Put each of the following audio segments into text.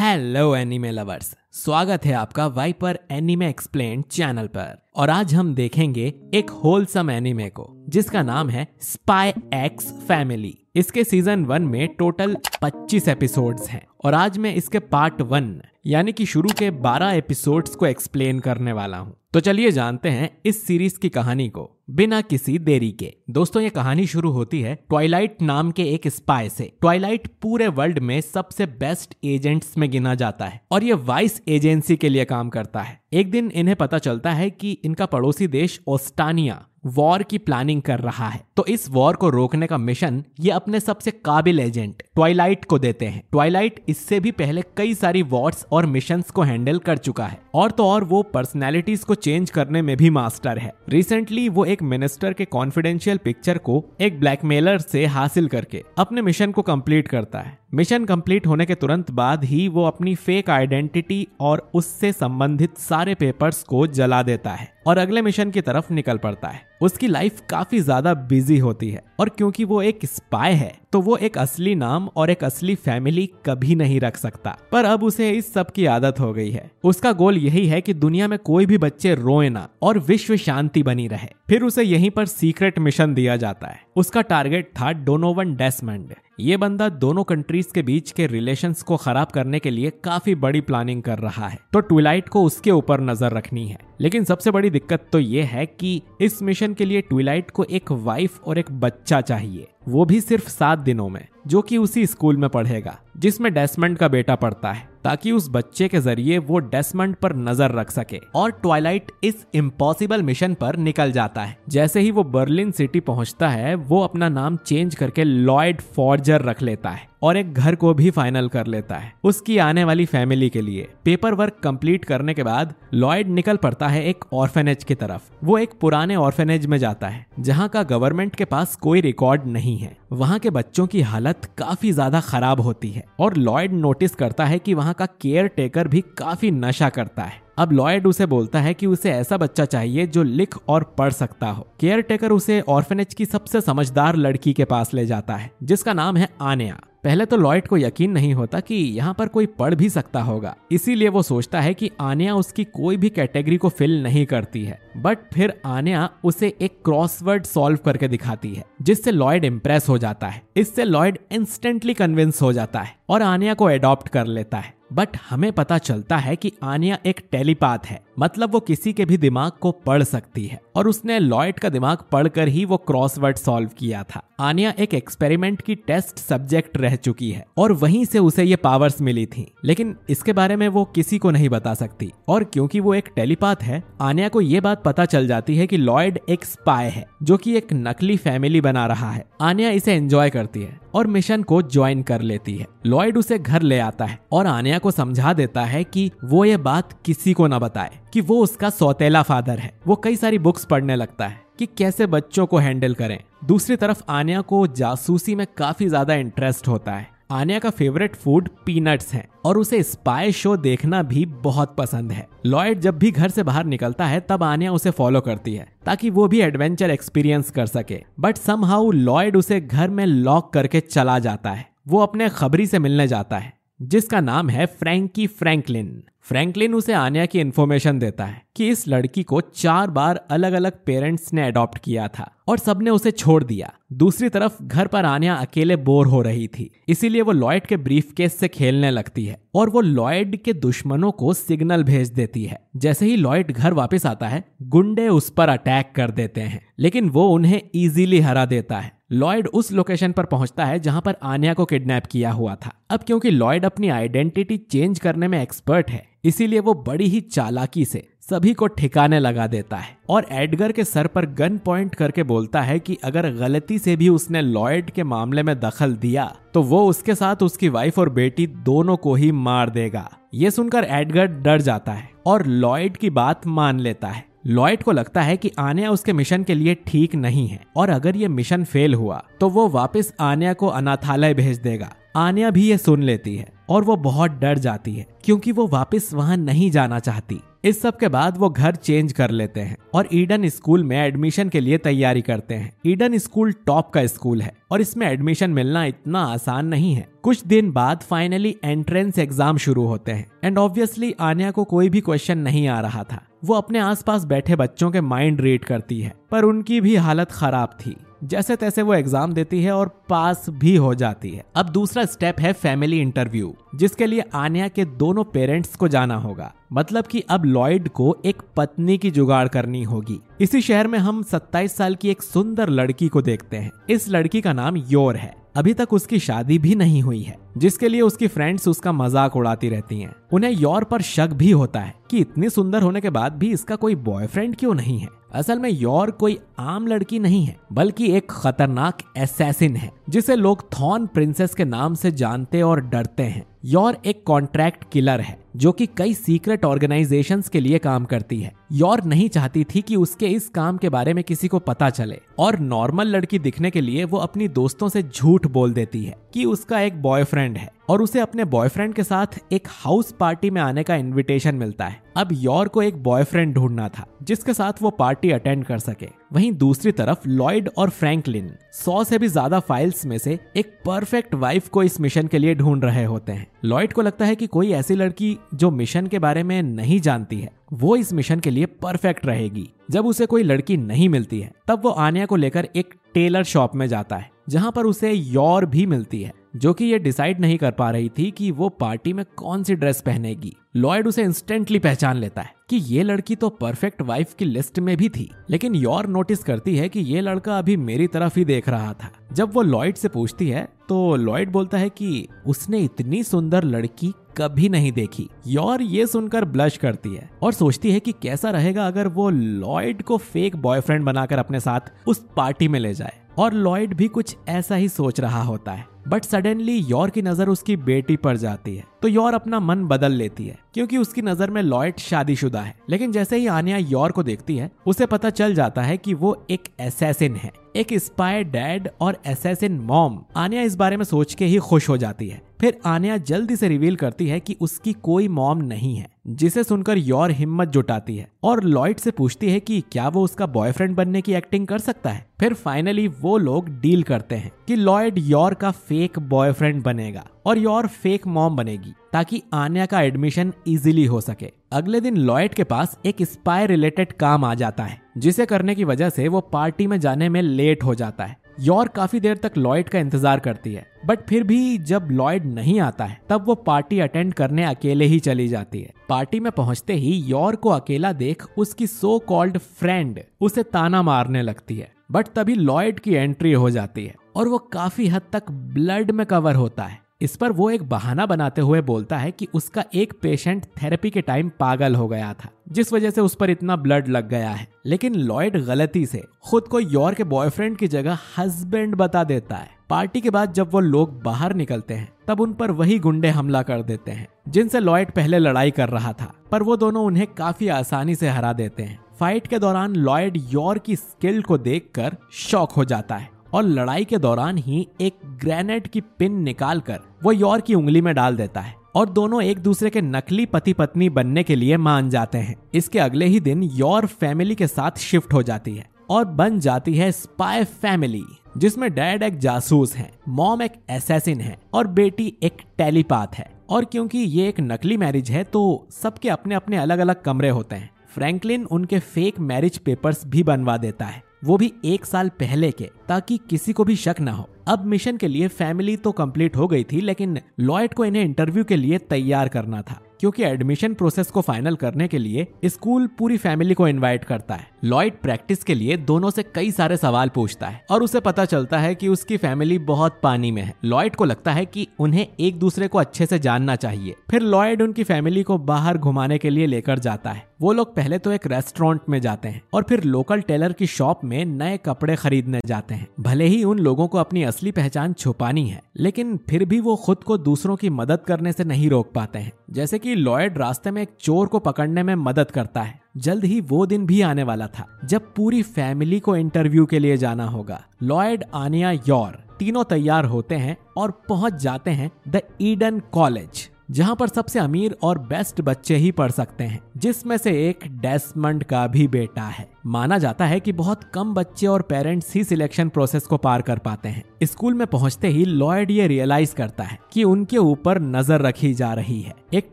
Hello anime lovers स्वागत है आपका वाइपर एनिमे एक्सप्लेन चैनल पर। और आज हम देखेंगे एक होलसम एनिमे को, जिसका नाम है स्पाई एक्स फैमिली इसके सीज़न वन में टोटल 25 एपिसोड्स हैं। और आज मैं इसके पार्ट वन यानी कि शुरू के 12 एपिसोड्स को एक्सप्लेन करने वाला हूँ। तो चलिए जानते हैं इस सीरीज़ की कहानी को, बिना किसी देरी के। दोस्तों, ये कहानी शुरू होती है ट्वाइलाइट नाम के एक स्पाई से। ट्वाइलाइट पूरे वर्ल्ड में सबसे बेस्ट एजेंट्स में गिना जाता है और ये वाइस एजेंसी के लिए काम करता है। एक दिन इन्हें पता चलता है कि इनका पड़ोसी देश ओस्टानिया वॉर की प्लानिंग कर रहा है। तो इस वॉर को रोकने का मिशन ये अपने सबसे काबिल एजेंट ट्वाइलाइट को देते हैं। ट्वाइलाइट इससे भी पहले कई सारी वॉर्स और मिशंस को हैंडल कर चुका है। और तो और वो पर्सनैलिटीज को चेंज करने में भी मास्टर है। रिसेंटली वो एक मिनिस्टर के कॉन्फिडेंशियल पिक्चर को एक ब्लैकमेलर से हासिल करके अपने मिशन को कंप्लीट करता है। मिशन कंप्लीट होने के तुरंत बाद ही वो अपनी फेक आइडेंटिटी और उससे संबंधित सारे पेपर्स को जला देता है और अगले मिशन की तरफ़ निकल पड़ता है। उसकी लाइफ काफ़ी ज़्यादा बिज़ी होती है। और क्योंकि वो एक स्पाई है तो वो एक असली नाम और एक असली फैमिली कभी नहीं रख सकता। पर अब उसे इस सब की आदत हो गई है। उसका गोल यही है कि दुनिया में कोई भी बच्चे रोए ना और विश्व शांति बनी रहे। फिर उसे यहीं पर सीक्रेट मिशन दिया जाता है। उसका टारगेट था डोनोवन डेसमंड ये बंदा दोनों कंट्रीज़ के बीच के रिलेशंस को खराब करने के लिए काफ़ी बड़ी प्लानिंग कर रहा है। तो ट्विलाइट को उसके ऊपर नज़र रखनी है। लेकिन सबसे बड़ी दिक्कत तो ये है कि इस मिशन के लिए ट्विलाइट को एक वाइफ और एक बच्चा चाहिए। वो भी सिर्फ़ सात दिनों में, जो कि उसी स्कूल में पढ़ेगा, जिसमें डेसमंड का बेटा पढ़ता है, ताकि उस बच्चे के ज़रिए वो डेसमंड पर नज़र रख सके और ट्वाइलाइट इस इम्पॉसिबल मिशन पर निकल जाता है। जैसे ही वो बर्लिन सिटी पहुँचता है, वो अपना नाम चेंज करके लॉयड फॉर्जर रख लेता है और एक घर को भी फाइनल कर लेता है। उसकी आने वाली फैमिली के लिए पेपर वर्क कंप्लीट करने के बाद लॉयड निकल पड़ता है एक ऑर्फेनेज की तरफ़। वो एक पुराने ऑर्फेनेज में जाता है, जहाँ का गवर्नमेंट के पास कोई रिकॉर्ड नहीं है। वहाँ के बच्चों की हालत काफ़ी ज़्यादा खराब होती है और लॉयड नोटिस करता है कि वहाँ का केयर टेकर भी काफ़ी नशा करता है। अब लॉयड उसे बोलता है कि उसे ऐसा बच्चा चाहिए जो लिख और पढ़ सकता हो। केयर टेकर उसे ऑर्फेनेज की सबसे समझदार लड़की के पास ले जाता है, जिसका नाम है आनिया। पहले तो लॉयड को यकीन नहीं होता कि यहाँ पर कोई पढ़ भी सकता होगा। इसीलिए वो सोचता है कि आनिया उसकी कोई भी कैटेगरी को फिल नहीं करती है। बट फिर आनिया उसे एक क्रॉसवर्ड सॉल्व करके दिखाती है। जिससे लॉयड इम्प्रेस हो जाता है, इससे लॉयड इंस्टेंटली कन्विंस हो जाता है और आनिया को एडॉप्ट कर लेता है। बट हमें पता चलता है कि आनिया एक टेलीपाथ है मतलब वो किसी के भी दिमाग को पढ़ सकती है। और उसने लॉयड का दिमाग पढ़कर ही वो क्रॉसवर्ड सॉल्व किया था। आनिया एक एक्सपेरिमेंट की टेस्ट सब्जेक्ट रह चुकी है और वहीं से उसे ये पावर्स मिली थी। लेकिन इसके बारे में वो किसी को नहीं बता सकती। और क्योंकि वो एक टेलीपाथ है, आनिया को ये बात पता चल जाती है कि लॉयड एक स्पाई है, जो की एक नकली फैमिली बना रहा है। आनिया इसे एंजॉय करती है और मिशन को ज्वाइन कर लेती है। लॉयड उसे घर ले आता है और आनिया को समझा देता है कि वो ये बात किसी को न बताए, कि वो उसका सौतेला फादर है। वो कई सारी बुक्स पढ़ने लगता है कि कैसे बच्चों को हैंडल करें। दूसरी तरफ़ आनिया को जासूसी में काफ़ी ज़्यादा इंटरेस्ट होता है। आनिया का फेवरेट फ़ूड पीनट्स है और उसे स्पाई शो देखना भी बहुत पसंद है। लॉयड जब भी घर से बाहर निकलता है, तब आनिया उसे फॉलो करती है, ताकि वो भी एडवेंचर एक्सपीरियंस कर सके। बट समहाउ लॉयड उसे घर में लॉक करके चला जाता है। वो अपने खबरी से मिलने जाता है, जिसका नाम है फ्रैंकी फ्रैंकलिन फ्रैंकलिन उसे आनिया की इन्फॉर्मेशन देता है कि इस लड़की को चार बार अलग अलग पेरेंट्स ने अडॉप्ट किया था और सबने उसे छोड़ दिया। दूसरी तरफ़ घर पर आनिया अकेले बोर हो रही थी। इसीलिए वो लॉयड के ब्रीफ केस से खेलने लगती है और वो लॉयड के दुश्मनों को सिग्नल भेज देती है। जैसे ही लॉयड घर वापस आता है, गुंडे उस पर अटैक कर देते हैं। लेकिन वो उन्हें इजीली हरा देता है। लॉयड उस लोकेशन पर पहुँचता है जहाँ पर आनिया को किडनैप किया हुआ था। अब क्योंकि लॉयड अपनी आइडेंटिटी चेंज करने में एक्सपर्ट है इसीलिए वो बड़ी ही चालाकी से सभी को ठिकाने लगा देता है। और एडगर के सर पर गन पॉइंट करके बोलता है कि अगर गलती से भी उसने लॉयड के मामले में दखल दिया तो वो उसके साथ उसकी वाइफ और बेटी दोनों को ही मार देगा। ये सुनकर एडगर डर जाता है और लॉयड की बात मान लेता है। लॉयड को लगता है कि आनिया उसके मिशन के लिए ठीक नहीं है और अगर ये मिशन फेल हुआ तो वो वापस आनिया को अनाथालय भेज देगा। आनिया भी ये सुन लेती है और वो बहुत डर जाती है, क्योंकि वो वापस वहाँ नहीं जाना चाहती। इस सब के बाद वो घर चेंज कर लेते हैं और ईडन स्कूल में एडमिशन के लिए तैयारी करते हैं। ईडन स्कूल टॉप का स्कूल है और इसमें एडमिशन मिलना इतना आसान नहीं है। कुछ दिन बाद फाइनली एंट्रेंस एग्ज़ाम शुरू होते हैं एंड ऑब्वियसली आन्या को कोई भी क्वेश्चन नहीं आ रहा था। वो अपने आसपास बैठे बच्चों के माइंड रीड करती है, पर उनकी भी हालत खराब थी। जैसे तैसे वो एग्ज़ाम देती है और पास भी हो जाती है। अब दूसरा स्टेप है फैमिली इंटरव्यू, जिसके लिए आन्या के दोनों पेरेंट्स को जाना होगा। मतलब कि अब लॉयड को एक पत्नी की जुगाड़ करनी होगी। इसी शहर में हम 27 साल की एक सुंदर लड़की को देखते हैं। इस लड़की का नाम योर है। अभी तक उसकी शादी भी नहीं हुई है, जिसके लिए उसकी फ्रेंड्स उसका मज़ाक उड़ाती रहती हैं। उन्हें योर पर शक भी होता है कि इतनी सुंदर होने के बाद भी इसका कोई बॉयफ्रेंड क्यों नहीं है? असल में योर कोई आम लड़की नहीं है, बल्कि एक खतरनाक एसेसिन है, जिसे लोग थॉन प्रिंसेस के नाम से जानते और डरते हैं। योर एक कॉन्ट्रैक्ट किलर है, जो कि कई सीक्रेट ऑर्गेनाइजेशंस के लिए काम करती है। योर नहीं चाहती थी कि उसके इस काम के बारे में किसी को पता चले, और नॉर्मल लड़की दिखने के लिए वो अपनी दोस्तों से झूठ बोल देती है कि उसका एक बॉयफ्रेंड है। और उसे अपने बॉयफ्रेंड के साथ एक हाउस पार्टी में आने का इनविटेशन मिलता है। अब योर को एक बॉयफ्रेंड ढूंढना था, जिसके साथ वो पार्टी अटेंड कर सके। वहीं दूसरी तरफ़ लॉयड और फ्रैंकलिन सौ से भी ज़्यादा फाइल्स में से एक परफेक्ट वाइफ को इस मिशन के लिए ढूंढ रहे होते हैं। लॉयड को लगता है कि कोई ऐसी लड़की जो मिशन के बारे में नहीं जानती है, वो इस मिशन के लिए परफेक्ट रहेगी। जब उसे कोई लड़की नहीं मिलती है, तब वो आनिया को लेकर एक टेलर शॉप में जाता है। जहाँ पर उसे योर भी मिलती है, जो कि ये डिसाइड नहीं कर पा रही थी कि वो पार्टी में कौन सी ड्रेस पहनेगी। लॉयड उसे इंस्टेंटली पहचान लेता है कि ये लड़की तो परफेक्ट वाइफ की लिस्ट में भी थी। लेकिन योर नोटिस करती है कि ये लड़का अभी मेरी तरफ़ ही देख रहा था। जब वो लॉयड से पूछती है तो लॉयड बोलता है कि उसने इतनी सुंदर लड़की कभी नहीं देखी। योर ये सुनकर ब्लश करती है और सोचती है कि कैसा रहेगा अगर वो लॉयड को फेक बॉयफ्रेंड बनाकर अपने साथ उस पार्टी में ले जाए। और लॉयड भी कुछ ऐसा ही सोच रहा होता है। बट सडनली योर की नज़र उसकी बेटी पर जाती है। तो योर अपना मन बदल लेती है, क्योंकि उसकी नज़र में लॉयट शादीशुदा है। लेकिन जैसे ही आनिया योर को देखती है, उसे पता चल जाता है कि वो एक एसेसिन है। एक स्पाई डैड और एसेसिन मॉम आनिया इस बारे में सोच के ही खुश हो जाती है। फिर आनिया जल्दी से रिवील करती है कि उसकी कोई मॉम नहीं है, जिसे सुनकर योर हिम्मत जुटाती है और लॉयड से पूछती है कि क्या वो उसका बॉयफ्रेंड बनने की एक्टिंग कर सकता है। फिर फाइनली वो लोग डील करते हैं कि लॉयड योर का फेक बॉयफ्रेंड बनेगा और योर फेक मॉम बनेगी, ताकि आन्या का एडमिशन इजीली हो सके। अगले दिन लॉयड के पास एक स्पाई रिलेटेड काम आ जाता है, जिसे करने की वजह से वो पार्टी में जाने में लेट हो जाता है। योर काफ़ी देर तक लॉयड का इंतज़ार करती है बट फिर भी जब लॉयड नहीं आता है, तब वो पार्टी अटेंड करने अकेले ही चली जाती है। पार्टी में पहुँचते ही योर को अकेला देख उसकी सो कॉल्ड फ्रेंड उसे ताना मारने लगती है बट तभी लॉयड की एंट्री हो जाती है और वो काफ़ी हद तक ब्लड में कवर होता है। इस पर वो एक बहाना बनाते हुए बोलता है कि उसका एक पेशेंट थेरेपी के टाइम पागल हो गया था, जिस वजह से उस पर इतना ब्लड लग गया है। लेकिन लॉयड गलती से खुद को योर के बॉयफ्रेंड की जगह हस्बैंड बता देता है। पार्टी के बाद जब वो लोग बाहर निकलते हैं, तब उन पर वही गुंडे हमला कर देते हैं, जिनसे लॉयड पहले लड़ाई कर रहा था, पर वो दोनों उन्हें काफ़ी आसानी से हरा देते हैं। फाइट के दौरान लॉयड योर की स्किल को देखकर शॉक हो जाता है। और लड़ाई के दौरान ही एक ग्रेनेड की पिन निकालकर वो योर की उंगली में डाल देता है और दोनों एक दूसरे के नकली पति पत्नी बनने के लिए मान जाते हैं। इसके अगले ही दिन योर फैमिली के साथ शिफ्ट हो जाती है और बन जाती है स्पाई फैमिली जिसमें डैड एक जासूस है मॉम एक एसेसिन है और बेटी एक टेलीपाथ है। और क्योंकि ये एक नकली मैरिज है तो सबके अपने अपने अलग अलग कमरे होते हैं। फ्रैंकलिन उनके फेक मैरिज पेपर्स भी बनवा देता है। वो भी एक साल पहले के, ताकि किसी को भी शक ना हो। अब मिशन के लिए फैमिली तो कंप्लीट हो गई थी, लेकिन लॉयड को इन्हें इंटरव्यू के लिए तैयार करना था, क्योंकि एडमिशन प्रोसेस को फाइनल करने के लिए स्कूल पूरी फैमिली को इनवाइट करता है। लॉयड प्रैक्टिस के लिए दोनों से कई सारे सवाल पूछता है और उसे पता चलता है कि उसकी फैमिली बहुत पानी में है। लॉयड को लगता है कि उन्हें एक दूसरे को अच्छे से जानना चाहिए। फिर लॉयड उनकी फैमिली को बाहर घुमाने के लिए लेकर जाता है। वो लोग पहले तो एक रेस्टोरेंट में जाते हैं और फिर लोकल टेलर की शॉप में नए कपड़े खरीदने जाते हैं। भले ही उन लोगों को अपनी असली पहचान छुपानी है, लेकिन फिर भी वो खुद को दूसरों की मदद करने से नहीं रोक पाते हैं। जैसे कि लॉयड रास्ते में एक चोर को पकड़ने में मदद करता है। जल्द ही वो दिन भी आने वाला था, जब पूरी फैमिली को इंटरव्यू के लिए जाना होगा। लॉयड, आनिया, योर, तीनों तैयार होते हैं और पहुँच जाते हैं द ईडन कॉलेज। जहाँ पर सबसे अमीर और बेस्ट बच्चे ही पढ़ सकते हैं, जिसमें से एक डेस्मंड का भी बेटा है। माना जाता है कि बहुत कम बच्चे और पेरेंट्स ही सिलेक्शन प्रोसेस को पार कर पाते हैं। स्कूल में पहुँचते ही लॉयड ये रियलाइज़ करता है कि उनके ऊपर नज़र रखी जा रही है। एक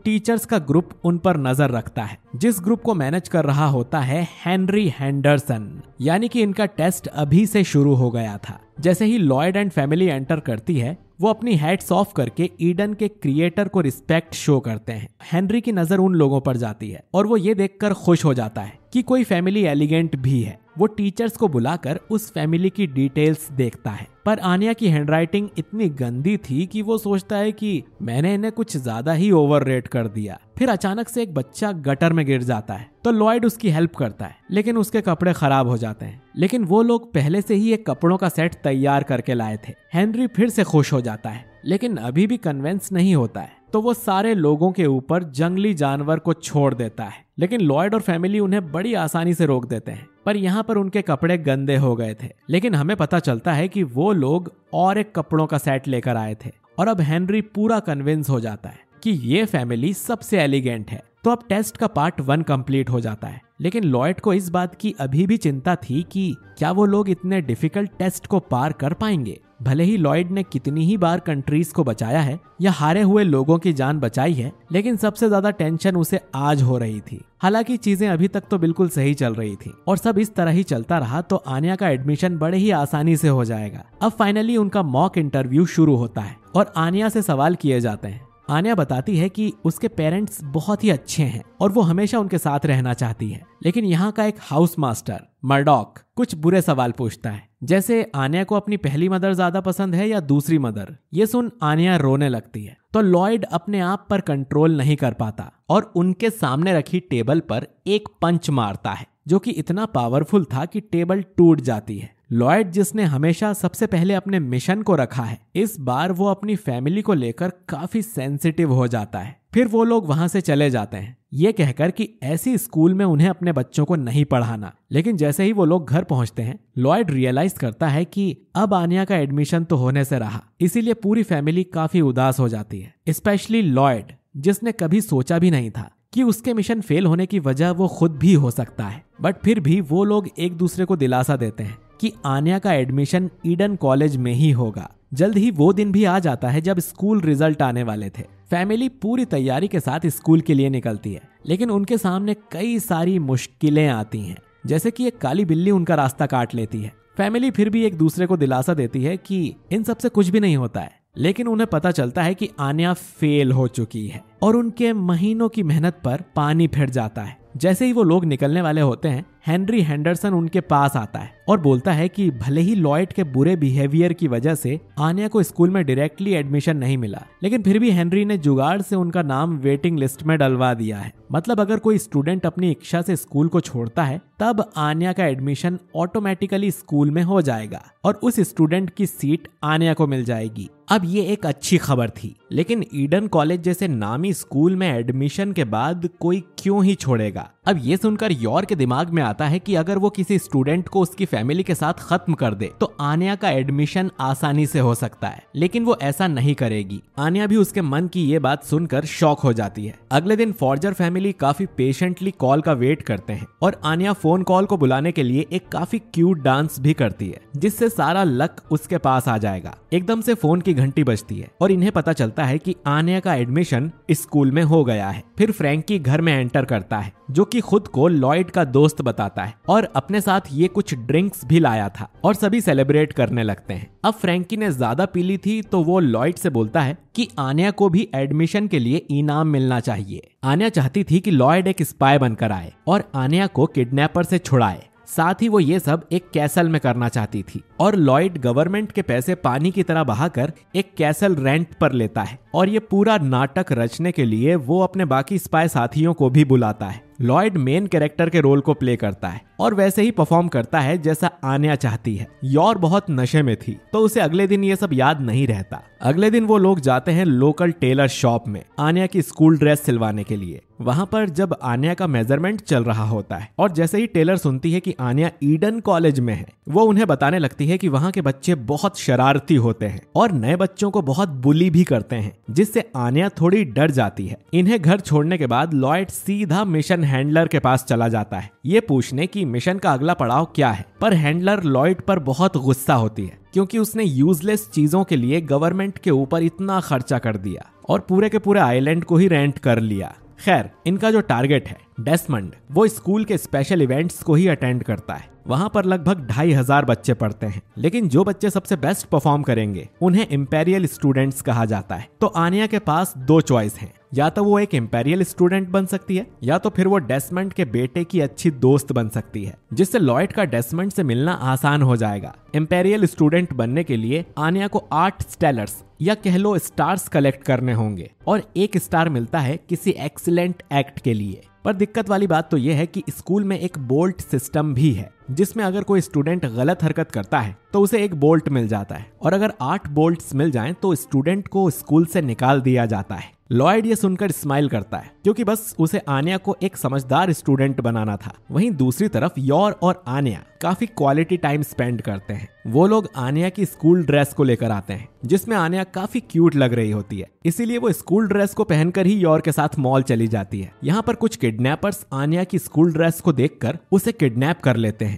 टीचर्स का ग्रुप उन पर नज़र रखता है, जिस ग्रुप को मैनेज कर रहा होता है हेनरी हैंडरसन। यानी कि इनका टेस्ट अभी से शुरू हो गया था। जैसे ही लॉयड एंड फैमिली एंटर करती है वो अपनी हेड्स ऑफ़ करके ईडन के क्रिएटर को रिस्पेक्ट शो करते हैं। हेनरी की नज़र उन लोगों पर जाती है और वो ये देखकर खुश हो जाता है कि कोई फैमिली एलिगेंट भी है। वो टीचर्स को बुलाकर उस फैमिली की डिटेल्स देखता है। पर आनिया की हैंडराइटिंग इतनी गंदी थी कि वो सोचता है कि मैंने इन्हें कुछ ज़्यादा ही ओवर कर दिया। फिर अचानक से एक बच्चा गटर में गिर जाता है। तो लॉयड उसकी हेल्प करता है, लेकिन उसके कपड़े खराब हो जाते हैं। लेकिन वो लोग पहले से ही एक कपड़ों का सेट तैयार करके लाए थे। हेनरी फिर से खुश हो जाता है, लेकिन अभी भी कन्वेंस नहीं होता है। तो वो सारे लोगों के ऊपर जंगली जानवर को छोड़ देता है। लेकिन लॉयड और फैमिली उन्हें बड़ी आसानी से रोक देते हैं। पर यहाँ पर उनके कपड़े गंदे हो गए थे। लेकिन हमें पता चलता है कि वो लोग और एक कपड़ों का सेट लेकर आए थे। और अब हेनरी पूरा कन्विंस हो जाता है कि ये फैमिली सबसे एलिगेंट है। तो अब टेस्ट का पार्ट वन कंप्लीट हो जाता है। लेकिन लॉयड को इस बात की अभी भी चिंता थी कि क्या वो लोग इतने डिफ़िकल्ट टेस्ट को पार कर पाएँगे? भले ही लॉयड ने कितनी ही बार कंट्रीज़ को बचाया है या हारे हुए लोगों की जान बचाई है, लेकिन सबसे ज़्यादा टेंशन उसे आज हो रही थी। हालाँकि चीज़ें अभी तक तो बिल्कुल सही चल रही थी और सब इस तरह ही चलता रहा तो आनिया का एडमिशन बड़े ही आसानी से हो जाएगा। अब फाइनली उनका मॉक इंटरव्यू शुरू होता है और आनिया से सवाल किए जाते हैं। आनिया बताती है कि उसके पेरेंट्स बहुत ही अच्छे हैं और वो हमेशा उनके साथ रहना चाहती है। लेकिन यहाँ का एक हाउस मास्टर मर्डॉक, कुछ बुरे सवाल पूछता है। जैसे आनिया को अपनी पहली मदर ज़्यादा पसंद है या दूसरी मदर? ये सुन आनिया रोने लगती है। तो लॉयड अपने आप पर कंट्रोल नहीं कर पाता और उनके सामने रखी टेबल पर एक पंच मारता है, जो कि इतना पावरफुल था कि टेबल टूट जाती है। लॉयड, जिसने हमेशा सबसे पहले अपने मिशन को रखा है, इस बार वो अपनी फैमिली को लेकर काफ़ी सेंसिटिव हो जाता है। फिर वो लोग वहाँ से चले जाते हैं। ये कहकर कि ऐसी स्कूल में उन्हें अपने बच्चों को नहीं पढ़ाना। लेकिन जैसे ही वो लोग घर पहुँचते हैं, लॉयड रियलाइज़ करता है कि अब आनिया का एडमिशन तो होने से रहा। इसीलिए पूरी फैमिली काफ़ी उदास हो जाती है। स्पेशली लॉयड, जिसने कभी सोचा भी नहीं था कि उसके मिशन फेल होने की वजह वो खुद भी हो सकता है। बट फिर भी वो लोग एक दूसरे को दिलासा देते हैं कि आन्या का एडमिशन ईडन कॉलेज में ही होगा। जल्द ही वो दिन भी आ जाता है जब स्कूल रिज़ल्ट आने वाले थे। फैमिली पूरी तैयारी के साथ स्कूल के लिए निकलती है, लेकिन उनके सामने कई सारी मुश्किलें आती हैं, जैसे कि एक काली बिल्ली उनका रास्ता काट लेती है। फैमिली फिर भी एक दूसरे को दिलासा देती है कि इन सबसे कुछ भी नहीं होता है, लेकिन उन्हें पता चलता है कि आन्या फेल हो चुकी है, और उनके महीनों की मेहनत पर पानी फिर जाता है। जैसे ही वो लोग निकलने वाले होते हैं हेनरी हैंडरसन उनके पास आता है और बोलता है कि भले ही लॉयड के बुरे बिहेवियर की वजह से आनिया को स्कूल में डायरेक्टली एडमिशन नहीं मिला, लेकिन फिर भी हेनरी ने जुगाड़ से उनका नाम वेटिंग लिस्ट में डलवा दिया है। मतलब अगर कोई स्टूडेंट अपनी इच्छा से स्कूल को छोड़ता है, तब आनिया का एडमिशन ऑटोमेटिकली स्कूल में हो जाएगा और उस स्टूडेंट की सीट आनिया को मिल जाएगी। अब ये एक अच्छी खबर थी, लेकिन ईडन कॉलेज जैसे नामी स्कूल में एडमिशन के बाद कोई क्यों ही छोड़ेगा? अब ये सुनकर यौर के दिमाग में आता है कि अगर वो किसी स्टूडेंट को उसकी फैमिली के साथ खत्म कर दे तो आनिया का एडमिशन आसानी से हो सकता है। लेकिन वो ऐसा नहीं करेगी। आनिया भी उसके मन की ये बात सुनकर शौक हो जाती है। अगले दिन फॉर्जर फैमिली काफ़ी पेशेंटली कॉल का वेट करते हैं और आनिया फ़ोन कॉल को बुलाने के लिए एक काफ़ी क्यूट डांस भी करती है, जिससे सारा लक उसके पास आ जाएगा। एकदम से फ़ोन की घंटी बजती है और इन्हें पता चलता है कि आनिया का एडमिशन स्कूल में हो गया है। फिर फ्रैंकी घर में एंटर करता है। जो कि खुद को लॉयड का दोस्त बताता है और अपने साथ ये कुछ ड्रिंक्स भी लाया था और सभी सेलिब्रेट करने लगते हैं। अब फ्रैंकी ने ज़्यादा पी ली थी तो वो लॉयड से बोलता है कि आन्या को भी एडमिशन के लिए इनाम मिलना चाहिए। आन्या चाहती थी कि लॉयड एक स्पाई बनकर आए और आन्या को किडनैपर से छुड़ाए। साथ ही वो ये सब एक कैसल में करना चाहती थी। और लॉयड गवर्नमेंट के पैसे पानी की तरह बहाकर एक कैसल रेंट पर लेता है और ये पूरा नाटक रचने के लिए वो अपने बाकी स्पाई साथियों को भी बुलाता है। लॉयड मेन कैरेक्टर के रोल को प्ले करता है और वैसे ही परफॉर्म करता है जैसा आन्या चाहती है। योर बहुत नशे में थी तो उसे अगले दिन ये सब याद नहीं रहता। अगले दिन वो लोग जाते हैं लोकल टेलर शॉप में, आन्या की स्कूल ड्रेस सिलवाने के लिए। वहाँ पर जब आन्या का मेज़रमेंट चल रहा होता है और जैसे ही टेलर सुनती है कि आन्या ईडन कॉलेज में है, वो उन्हें बताने लगती है है कि वहाँ के बच्चे बहुत शरारती होते हैं और नए बच्चों को बहुत बुली भी करते हैं, जिससे आनिया थोड़ी डर जाती है। इन्हें घर छोड़ने के बाद लॉयड सीधा मिशन हैंडलर के पास चला जाता है। ये पूछने की मिशन का अगला पड़ाव क्या है? पर हैंडलर लॉयड पर बहुत गुस्सा होती है, क्योंकि उसने यूजलेस चीज़ों के लिए गवर्नमेंट के ऊपर इतना खर्चा कर दिया और पूरे के पूरे आइलैंड को ही रेंट कर लिया। खैर, इनका जो टारगेट है, डेस्मंड, वो स्कूल के स्पेशल इवेंट्स को ही अटेंड करता है। वहाँ पर लगभग ढाई हज़ार बच्चे पढ़ते हैं। लेकिन जो बच्चे सबसे बेस्ट परफॉर्म करेंगे, उन्हें इम्पेरियल स्टूडेंट्स कहा जाता है। तो आनिया के पास दो चॉइस हैं। या तो वो एक इम्पेरियल स्टूडेंट बन सकती है, या तो फिर वो डेस्मंड के बेटे की अच्छी दोस्त बन सकती है, जिससे लॉयड का डेस्मंड से मिलना आसान हो जाएगा। इम्पेरियल स्टूडेंट बनने के लिए आनिया को आठ स्टेलर्स या कह लो स्टार्स कलेक्ट करने होंगे, और एक स्टार मिलता है किसी एक्सीलेंट एक्ट के लिए। पर दिक्कत वाली बात तो यह है कि स्कूल में एक बोल्ट सिस्टम भी है। जिसमें अगर कोई स्टूडेंट गलत हरकत करता है तो उसे एक बोल्ट मिल जाता है। और अगर आठ बोल्ट मिल जाए तो स्टूडेंट को स्कूल से निकाल दिया जाता है। लॉयड ये सुनकर स्माइल करता है, क्योंकि बस उसे आनिया को एक समझदार स्टूडेंट बनाना था। वहीं दूसरी तरफ़ योर और आनिया काफ़ी क्वालिटी टाइम स्पेंड करते हैं। वो लोग आनिया की स्कूल ड्रेस को लेकर आते हैं, जिसमें आनिया काफ़ी क्यूट लग रही होती है। इसीलिए वो स्कूल ड्रेस को पहनकर ही योर के साथ मॉल चली जाती है। यहाँ पर कुछ किडनैपर्स आनिया की स्कूल ड्रेस को देखकर उसे किडनैप कर लेते हैं।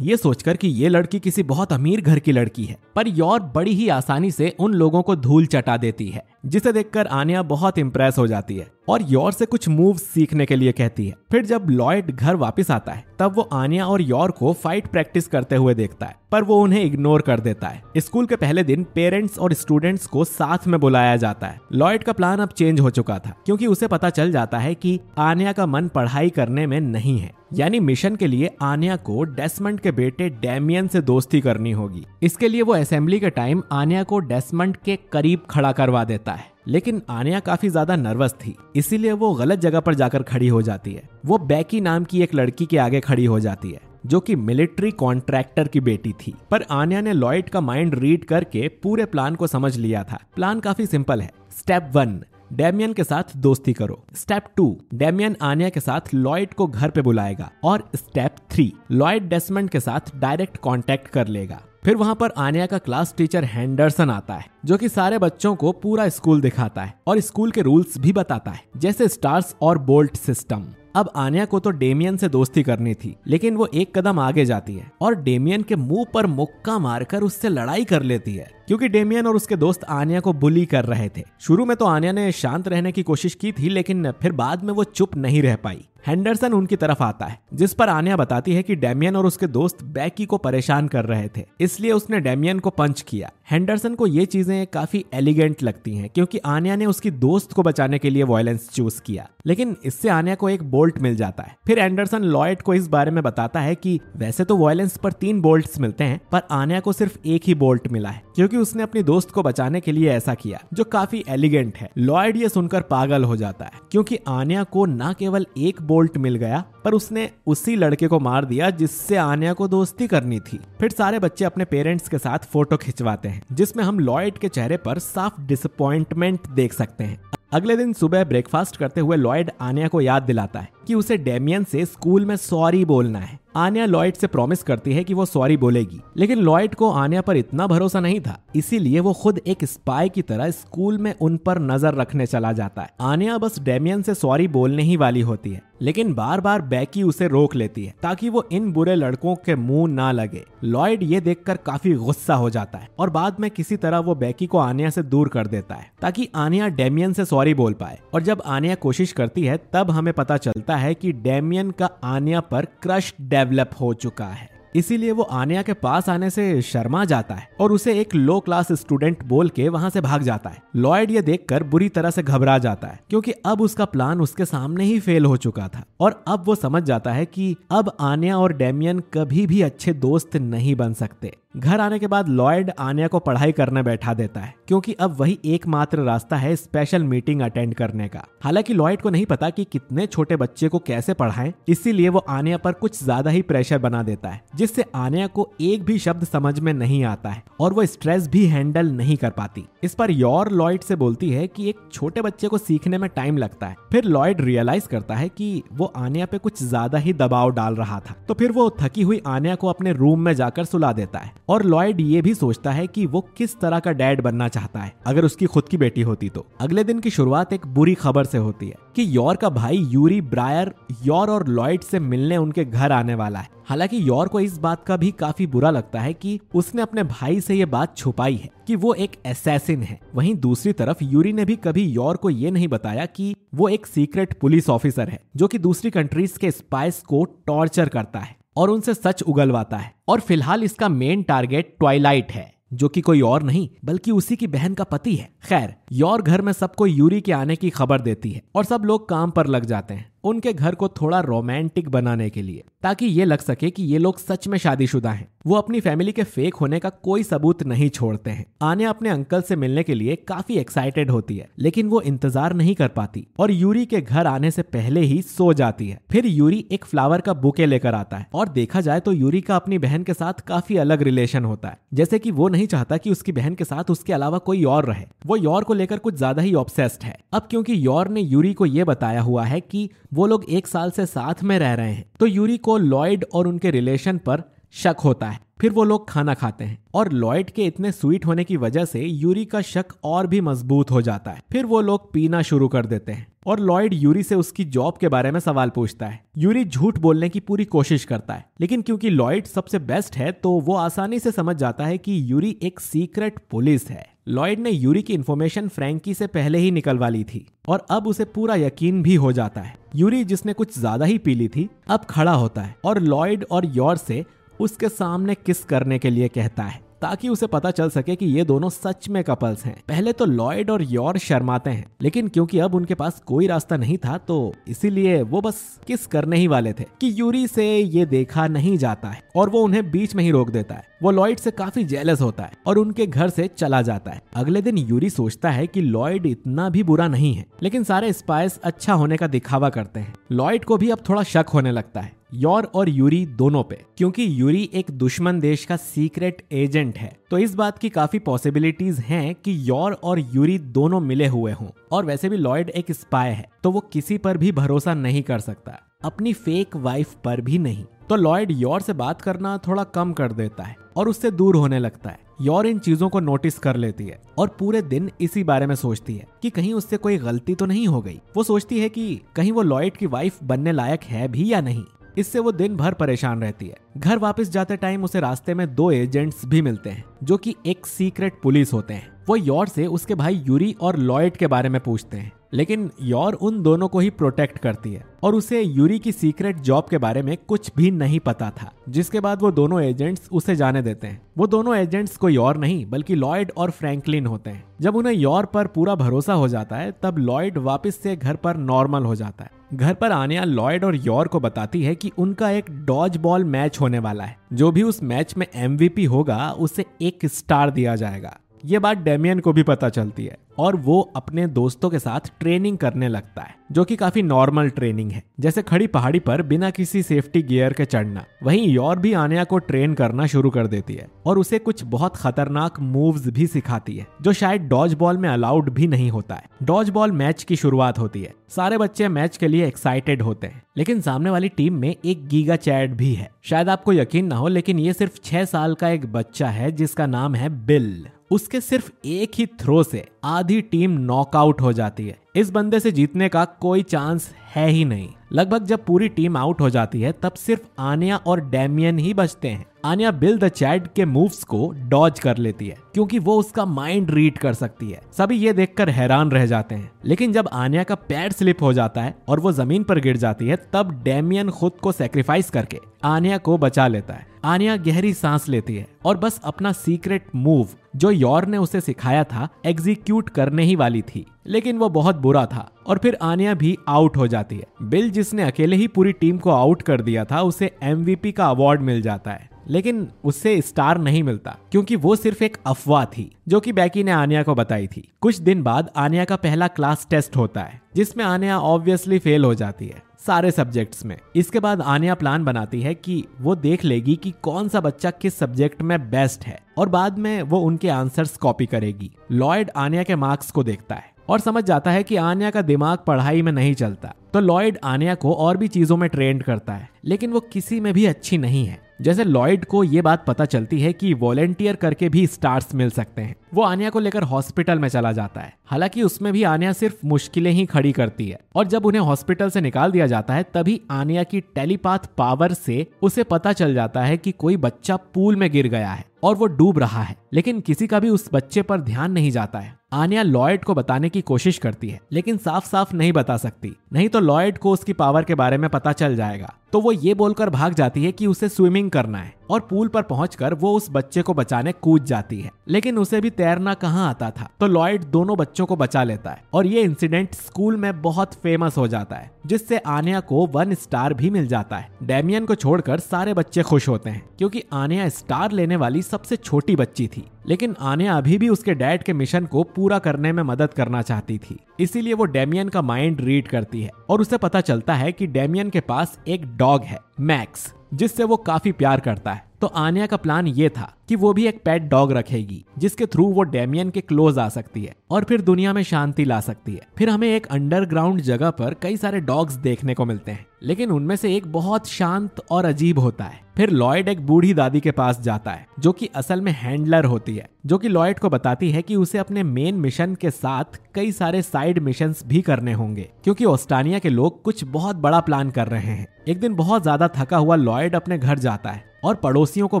ये सोचकर कि ये लड़की किसी बहुत अमीर घर की लड़की है, पर योर बड़ी ही आसानी से उन लोगों को धूल चटा देती है, जिसे देखकर आनिया बहुत इम्प्रेस हो जाती है और योर से कुछ मूव सीखने के लिए कहती है। फिर जब लॉयड घर वापस आता है, तब वो आनिया और योर को फाइट प्रैक्टिस करते हुए देखता है, पर वो उन्हें इग्नोर कर देता है। स्कूल के पहले दिन पेरेंट्स और स्टूडेंट्स को साथ में बुलाया जाता है। लॉयड का प्लान अब चेंज हो चुका था, क्योंकि उसे पता चल जाता है कि आनिया का मन पढ़ाई करने में नहीं है। यानी मिशन के लिए आनिया को डेस्मंड के बेटे डैमियन से दोस्ती करनी होगी। इसके लिए वो असेंबली के टाइम आनिया को डेस्मंड के करीब खड़ा करवा देता है। लेकिन आनिया काफ़ी ज़्यादा नर्वस थी, इसीलिए वो गलत जगह पर जाकर खड़ी हो जाती है। वो बैकी नाम की एक लड़की के आगे खड़ी हो जाती है, जो कि मिलिट्री कॉन्ट्रैक्टर की बेटी थी। पर आनिया ने लॉयड का माइंड रीड करके पूरे प्लान को समझ लिया था। प्लान काफ़ी सिंपल है। स्टेप वन डेमियन के साथ दोस्ती करो। स्टेप टू, डेमियन आनिया के साथ लॉयड को घर पे बुलाएगा और स्टेप थ्री, लॉयड डेसमंड के साथ डायरेक्ट कॉन्टेक्ट कर लेगा। फिर वहाँ पर आनिया का क्लास टीचर हैंडरसन आता है, जो कि सारे बच्चों को पूरा स्कूल दिखाता है और स्कूल के रूल्स भी बताता है, जैसे स्टार्स और बोल्ट सिस्टम। अब आनिया को तो डेमियन से दोस्ती करनी थी, लेकिन वो एक कदम आगे जाती है और डेमियन के मुँह पर मुक्का मारकर उससे लड़ाई कर लेती है, क्योंकि डेमियन और उसके दोस्त आनिया को बुली कर रहे थे। शुरू में तो आनिया ने शांत रहने की कोशिश की थी, लेकिन फिर बाद में वो चुप नहीं रह पाई। हैंडरसन उनकी तरफ़ आता है, जिस पर आनिया बताती है कि डेमियन और उसके दोस्त बैकी को परेशान कर रहे थे, इसलिए उसने डेमियन को पंच किया। हैंडरसन को ये चीज़ें काफ़ी एलिगेंट लगती हैं, क्योंकि आनिया ने उसकी दोस्त को बचाने के लिए वायलेंस चूज़ किया। लेकिन इससे आनिया को एक बोल्ट मिल जाता है। फिर एंडरसन लॉयड को इस बारे में बताता है कि वैसे तो वायलेंस पर तीन बोल्ट मिलते हैं, पर आनिया को सिर्फ़ एक ही बोल्ट मिला है, क्योंकि उसने अपनी दोस्त को बचाने के लिए ऐसा किया, जो काफ़ी एलिगेंट है। लॉयड ये सुनकर पागल हो जाता है, क्योंकि आनिया को न केवल एक बोल्ट मिल गया, पर उसने उसी लड़के को मार दिया जिससे आनिया को दोस्ती करनी थी। फिर सारे बच्चे अपने पेरेंट्स के साथ फ़ोटो खिंचवाते हैं। जिसमें हम लॉयड के चेहरे पर साफ़ डिसअपॉइंटमेंट देख सकते हैं। अगले दिन सुबह ब्रेकफास्ट करते हुए लॉयड आनिया को याद दिलाता है कि उसे डेमियन से स्कूल में सॉरी बोलना है। आनिया लॉयड से प्रॉमिस करती है कि वो सॉरी बोलेगी। लेकिन लॉयड को आनिया पर इतना भरोसा नहीं था। इसीलिए वो खुद एक स्पाई की तरह स्कूल में उन पर नज़र रखने चला जाता है। आनिया बस डेमियन से सॉरी बोलने ही वाली होती है। लेकिन बार बार बैकी उसे रोक लेती है, ताकि वो इन बुरे लड़कों के मुँह ना लगे। लॉयड ये देखकर काफ़ी गुस्सा हो जाता है और बाद में किसी तरह वो बैकी को आनिया से दूर कर देता है, ताकि आनिया डेमियन से सॉरी बोल पाए। और जब आनिया कोशिश करती है, तब हमें पता चलता है कि डेमियन का आनिया पर क्रश डेवलप हो चुका है। इसीलिए वो आनिया के पास आने से शर्मा जाता है और उसे एक लो क्लास स्टूडेंट बोल के वहाँ से भाग जाता है। लॉयड ये देखकर बुरी तरह से घबरा जाता है, क्योंकि अब उसका प्लान उसके सामने ही फेल हो चुका था और अब वो समझ जाता है कि अब आनिया और डेमियन कभी भी अच्छे दोस्त नहीं बन सकते। घर आने के बाद लॉयड आनिया को पढ़ाई करने बैठा देता है, क्योंकि अब वही एकमात्र रास्ता है स्पेशल मीटिंग अटेंड करने का। हालाँकि लॉयड को नहीं पता कि कितने छोटे बच्चे को कैसे पढ़ाएँ, इसीलिए वो आनिया पर कुछ ज़्यादा ही प्रेशर बना देता है, जिससे आनिया को एक भी शब्द समझ में नहीं आता है, और वो स्ट्रेस भी हैंडल नहीं कर पाती। इस पर योर लॉयड से बोलती है की एक छोटे बच्चे को सीखने में टाइम लगता है। फिर लॉयड रियलाइज़ करता है की वो आनिया पे कुछ ज़्यादा ही दबाव डाल रहा था। तो फिर वो थकी हुई आनिया को अपने रूम में जाकर सुला देता है और लॉयड ये भी सोचता है कि वो किस तरह का डैड बनना चाहता है, अगर उसकी खुद की बेटी होती तो। अगले दिन की शुरुआत एक बुरी खबर से होती है कि योर का भाई यूरी ब्रायर, योर और लॉयड से मिलने उनके घर आने वाला है। हालाँकि योर को इस बात का भी काफ़ी बुरा लगता है कि उसने अपने भाई से ये बात छुपाई है कि वो एक असैसिन है। वहीं दूसरी तरफ़ यूरी ने भी कभी योर को ये नहीं बताया कि वो एक सीक्रेट पुलिस ऑफिसर है, जो कि दूसरी कंट्रीज़ के स्पाइस को टॉर्चर करता है। और उनसे सच उगलवाता है। और फ़िलहाल इसका मेन टारगेट ट्वाइलाइट है, जो कि कोई और नहीं, बल्कि उसी की बहन का पति है। खैर योर घर में सबको यूरी के आने की खबर देती है, और सब लोग काम पर लग जाते हैं। उनके घर को थोड़ा रोमांटिक बनाने के लिए, ताकि ये लग सके कि ये लोग सच में शादीशुदा हैं। वो अपनी फैमिली के फेक होने का कोई सबूत नहीं छोड़ते हैं। आने अपने अंकल से मिलने के लिए काफ़ी एक्साइटेड होती है, लेकिन वो इंतज़ार नहीं कर पाती और यूरी के घर आने से पहले ही सो जाती है। फिर यूरी एक फ्लावर का बुके लेकर आता है और देखा जाए तो यूरी का अपनी बहन के साथ काफ़ी अलग रिलेशन होता है। जैसे की वो नहीं चाहता की उसकी बहन के साथ उसके अलावा कोई और रहे। वो योर को लेकर कुछ ज़्यादा ही ऑब्सेस्ड है। अब क्योंकि योर ने यूरी को ये बताया हुआ है कि वो लोग एक साल से साथ में रह रहे हैं। तो यूरी को लॉयड और उनके रिलेशन पर शक होता है। फिर वो लोग खाना खाते हैं। और लॉयड के इतने स्वीट होने की वजह से यूरी का शक और भी मज़बूत हो जाता है। फिर वो लोग पीना शुरू कर देते हैं। और लॉयड यूरी से उसकी जॉब के बारे में सवाल पूछता है। यूरी झूठ बोलने की पूरी कोशिश करता है। लेकिन क्योंकि लॉयड सबसे बेस्ट है तो वो आसानी से समझ जाता है कि यूरी एक सीक्रेट पुलिस है। लॉयड ने यूरी की इन्फॉर्मेशन फ्रैंकी से पहले ही निकलवा ली थी। और अब उसे पूरा यकीन भी हो जाता है। यूरी जिसने कुछ ज़्यादा ही पी ली थी, अब खड़ा होता है और लॉयड और योर से उसके सामने किस करने के लिए कहता है। ताकि उसे पता चल सके कि ये दोनों सच में कपल्स हैं। पहले तो लॉयड और योर शर्माते हैं, लेकिन क्योंकि अब उनके पास कोई रास्ता नहीं था तो इसीलिए वो बस किस करने ही वाले थे कि यूरी से ये देखा नहीं जाता है और वो उन्हें बीच में ही रोक देता है। वो लॉयड से काफ़ी जेलस होता है और उनके घर से चला जाता है। अगले दिन यूरी सोचता है कि लॉयड इतना भी बुरा नहीं है, लेकिन सारे स्पाइस अच्छा होने का दिखावा करते हैं। लॉयड को भी अब थोड़ा शक होने लगता है। योर और यूरी दोनों पे, क्योंकि यूरी एक दुश्मन देश का सीक्रेट एजेंट है। तो इस बात की काफ़ी पॉसिबिलिटीज हैं कि योर और यूरी दोनों मिले हुए हों। और वैसे भी लॉयड एक स्पाई है तो वो किसी पर भी भरोसा नहीं कर सकता। अपनी फेक वाइफ पर भी नहीं। तो लॉयड योर से बात करना थोड़ा कम कर देता है, और उससे दूर होने लगता है। योर इन चीज़ों को नोटिस कर लेती है, और पूरे दिन इसी बारे में सोचती है कि कहीं उससे कोई गलती तो नहीं हो गई। वो सोचती है कि कहीं वो लॉयड की वाइफ बनने लायक है भी या नहीं। इससे वो दिन भर परेशान रहती है। घर वापस जाते टाइम उसे रास्ते में दो एजेंट्स भी मिलते हैं, जो कि एक सीक्रेट पुलिस होते हैं। वो योर से उसके भाई यूरी और लॉयड के बारे में पूछते हैं। लेकिन योर उन दोनों को ही प्रोटेक्ट करती है। और उसे यूरी की सीक्रेट जॉब के बारे में कुछ भी नहीं पता था, जिसके बाद वो दोनों एजेंट्स उसे जाने देते हैं। वो दोनों एजेंट्स कोई और नहीं, बल्कि लॉयड और फ्रैंकलिन होते हैं। जब उन्हें योर पर पूरा भरोसा हो जाता है, तब लॉयड वापस से घर पर नॉर्मल हो जाता है। घर पर आनिया लॉयड और योर को बताती है कि उनका एक डॉज बॉल मैच होने वाला है। जो भी उस मैच में एमवीपी होगा, उसे एक स्टार दिया जाएगा। ये बात डेमियन को भी पता चलती है और वो अपने दोस्तों के साथ ट्रेनिंग करने लगता है, जो कि काफ़ी नॉर्मल ट्रेनिंग है। जैसे खड़ी पहाड़ी पर बिना किसी सेफ्टी गियर के चढ़ना, वहीं योर भी आनिया को ट्रेन करना शुरू कर देती है और उसे कुछ बहुत खतरनाक मूव्स भी सिखाती है, जो शायद डॉज बॉल में अलाउड भी नहीं होता है। डॉज बॉल मैच की शुरुआत होती है। सारे बच्चे मैच के लिए एक्साइटेड होते हैं, लेकिन सामने वाली टीम में एक गीगा चैट भी है। शायद आपको यकीन ना हो, लेकिन ये सिर्फ़ छह साल का एक बच्चा है, जिसका नाम है बिल उसके सिर्फ़ एक ही थ्रो से आधी टीम नॉकआउट हो जाती है। इस बंदे से जीतने का कोई चांस है ही नहीं। लगभग जब पूरी टीम आउट हो जाती है, तब सिर्फ़ आनिया और डेमियन ही बचते हैं। आनिया बिल द चैड के मूव्स को डॉज कर लेती है, क्योंकि वो उसका माइंड रीड कर सकती है। सभी ये देखकर हैरान रह जाते हैं। लेकिन जब आनिया का पैर स्लिप हो जाता है और वो ज़मीन पर गिर जाती है, तब डैमियन खुद को सेक्रीफाइस करके आनिया को बचा लेता है। आनिया गहरी सांस लेती है और बस अपना सीक्रेट मूव जो योर ने उसे सिखाया था एग्जीक्यूट करने ही वाली थी। लेकिन वो बहुत बुरा था और फिर आनिया भी आउट हो जाती है। बिल जिसने अकेले ही पूरी टीम को आउट कर दिया था, उसे एमवीपी का अवार्ड मिल जाता है। लेकिन उससे स्टार नहीं मिलता, क्योंकि वो सिर्फ़ एक अफवाह थी, जो कि बैकी ने आनिया को बताई थी। कुछ दिन बाद आनिया का पहला क्लास टेस्ट होता है, जिसमें आनिया ऑब्वियसली फेल हो जाती है सारे सब्जेक्ट्स में। इसके बाद आनिया प्लान बनाती है कि वो देख लेगी कि कौन सा बच्चा किस सब्जेक्ट में बेस्ट है, और बाद में वो उनके आंसर्स कॉपी करेगी। लॉयड आनिया के मार्क्स को देखता है, और समझ जाता है कि आनिया का दिमाग पढ़ाई में नहीं चलता। तो लॉयड आनिया को और भी चीज़ों में ट्रेंड करता है, लेकिन वो किसी में भी अच्छी नहीं है। जैसे लॉयड को ये बात पता चलती है कि वॉलेंटियर करके भी स्टार्स मिल सकते हैं। वो आनिया को लेकर हॉस्पिटल में चला जाता है। हालाँकि उसमें भी आनिया सिर्फ़ मुश्किलें ही खड़ी करती है। और जब उन्हें हॉस्पिटल से निकाल दिया जाता है, तभी आनिया की टेलीपाथ पावर से उसे पता चल जाता है कि कोई बच्चा पूल में गिर गया है। और वो डूब रहा है। लेकिन किसी का भी उस बच्चे पर ध्यान नहीं जाता है। आनिया लॉयड को बताने की कोशिश करती है, लेकिन साफ़ साफ़ नहीं बता सकती। नहीं तो लॉयड को उसकी पावर के बारे में पता चल जाएगा। तो वो ये बोलकर भाग जाती है कि उसे स्विमिंग करना है और पूल पर पहुंचकर वो उस बच्चे को बचाने कूद जाती है। लेकिन उसे भी तैरना कहाँ आता था? तो लॉयड दोनों बच्चों को बचा लेता है और ये इंसिडेंट स्कूल में बहुत फ़ेमस हो जाता है, जिससे आनिया को वन स्टार भी मिल जाता है। डेमियन को छोड़कर सारे बच्चे खुश होते हैं, क्योंकि आनिया स्टार लेने वाली सबसे छोटी बच्ची थी, लेकिन आनिया अभी भी उसके डैड के मिशन को पूरा करने में मदद करना चाहती थी। इसीलिए वो डेमियन का माइंड रीड करती है, और उसे पता चलता है कि डेमियन के पास एक डॉग है, मैक्स, जिससे वो काफ़ी प्यार करता है। तो आनिया का प्लान ये था कि वो भी एक पेट डॉग रखेगी, जिसके थ्रू वो डेमियन के क्लोज आ सकती है, और फिर दुनिया में शांति ला सकती है। फिर हमें एक अंडरग्राउंड जगह पर कई सारे डॉग्स देखने को मिलते हैं। लेकिन उनमें से एक बहुत शांत और अजीब होता है। फिर लॉयड एक बूढ़ी दादी के पास जाता है, जो कि असल में हैंडलर होती है, जो कि लॉयड को बताती है कि उसे अपने मेन मिशन के साथ कई सारे साइड मिशंस भी करने होंगे, क्योंकि ओस्टानिया के लोग कुछ बहुत बड़ा प्लान कर रहे हैं। एक दिन बहुत ज़्यादा थका हुआ लॉयड अपने घर जाता है और पड़ोसियों को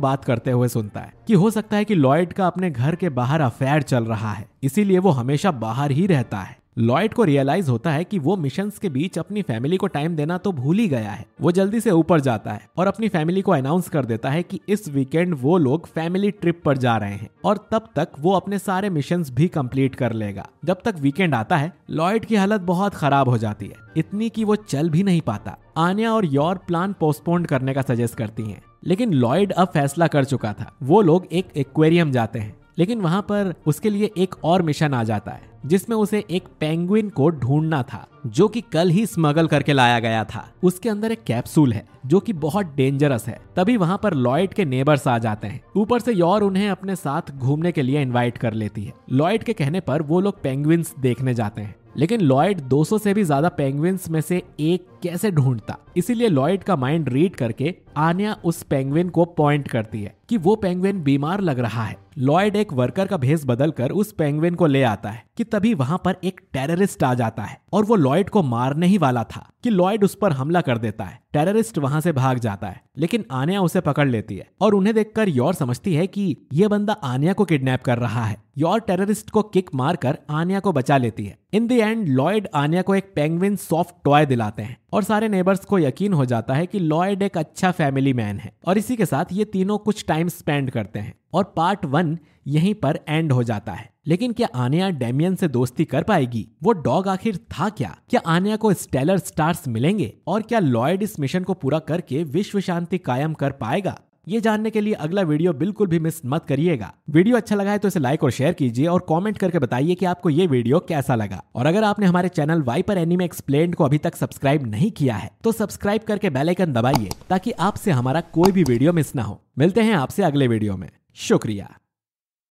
बात करते हुए सुनता है कि हो सकता है कि लॉयड का अपने घर के बाहर अफेयर चल रहा है, इसीलिए वो हमेशा बाहर ही रहता है। लॉयड को रियलाइज़ होता है कि वो मिशंस के बीच अपनी फैमिली को टाइम देना तो भूल ही गया है। वो जल्दी से ऊपर जाता है और अपनी फैमिली को अनाउंस कर देता है कि इस वीकेंड वो लोग फैमिली ट्रिप पर जा रहे हैं और तब तक वो अपने सारे मिशंस भी कंप्लीट कर लेगा। जब तक वीकेंड आता है, लॉयड की हालत बहुत खराब हो जाती है। इतनी कि वो चल भी नहीं पाता। आनिया और योर प्लान पोस्टपोन करने का सजेस्ट करती हैं। लेकिन लॉयड अब फैसला कर चुका था। वो लोग एक एक्वेरियम जाते हैं। लेकिन वहाँ पर उसके लिए एक और मिशन आ जाता है। जिसमें उसे एक पेंगुइन को ढूंढना था, जो कि कल ही स्मगल करके लाया गया था। उसके अंदर एक कैप्सूल है, जो कि बहुत डेंजरस है। तभी वहाँ पर लॉयड के नेबर्स आ जाते हैं। ऊपर से योर उन्हें अपने साथ घूमने के लिए इनवाइट कर लेती है। लॉयड के कहने पर वो लोग पेंगुइन्स देखने जाते हैं। लेकिन लॉयड 200 से भी ज़्यादा पेंगुइन्स में से एक कैसे ढूंढता? इसीलिए लॉयड का माइंड रीड करके आनिया उस पेंगुइन को पॉइंट करती है कि वो पेंगुइन बीमार लग रहा है। लॉयड एक वर्कर का भेस बदलकर उस पेंगुइन को ले आता है। कि तभी वहाँ पर एक टेररिस्ट आ जाता है और वो लॉयड को मारने ही वाला था कि लॉयड उस पर हमला कर देता है। टेररिस्ट वहाँ से भाग जाता है, लेकिन आनिया उसे पकड़ लेती है और उन्हें देखकर योर समझती है कि ये बंदा आनिया को किडनैप कर रहा है। योर टेररिस्ट को किक मारकर आनिया को बचा लेती है। In the end Loid Anya को एक पेंगविन सॉफ्ट टॉय दिलाते हैं और सारे नेबर्स को यकीन हो जाता है कि लॉयड एक अच्छा फैमिली मैन है और इसी के साथ ये तीनों कुछ टाइम स्पेंड करते हैं। और पार्ट वन यहीं पर एंड हो जाता है। लेकिन क्या आनिया डेमियन से दोस्ती कर पाएगी? वो डॉग आखिर था क्या? क्या आनिया को स्टेलर स्टार्स मिलेंगे? और क्या लॉयड इस मिशन को पूरा करके विश्व शांति कायम कर पाएगा? ये जानने के लिए अगला वीडियो बिल्कुल भी मिस मत करिएगा। वीडियो अच्छा लगा है तो इसे लाइक और शेयर कीजिए और कमेंट करके बताइए कि आपको ये वीडियो कैसा लगा। और अगर आपने हमारे चैनल वाइपर एनिमे एक्सप्लेन को अभी तक सब्सक्राइब नहीं किया है तो सब्सक्राइब करके बेलाइकन दबाइए ताकि आपसे हमारा कोई भी वीडियो मिस ना हो। मिलते हैं आपसे अगले वीडियो में। शुक्रिया।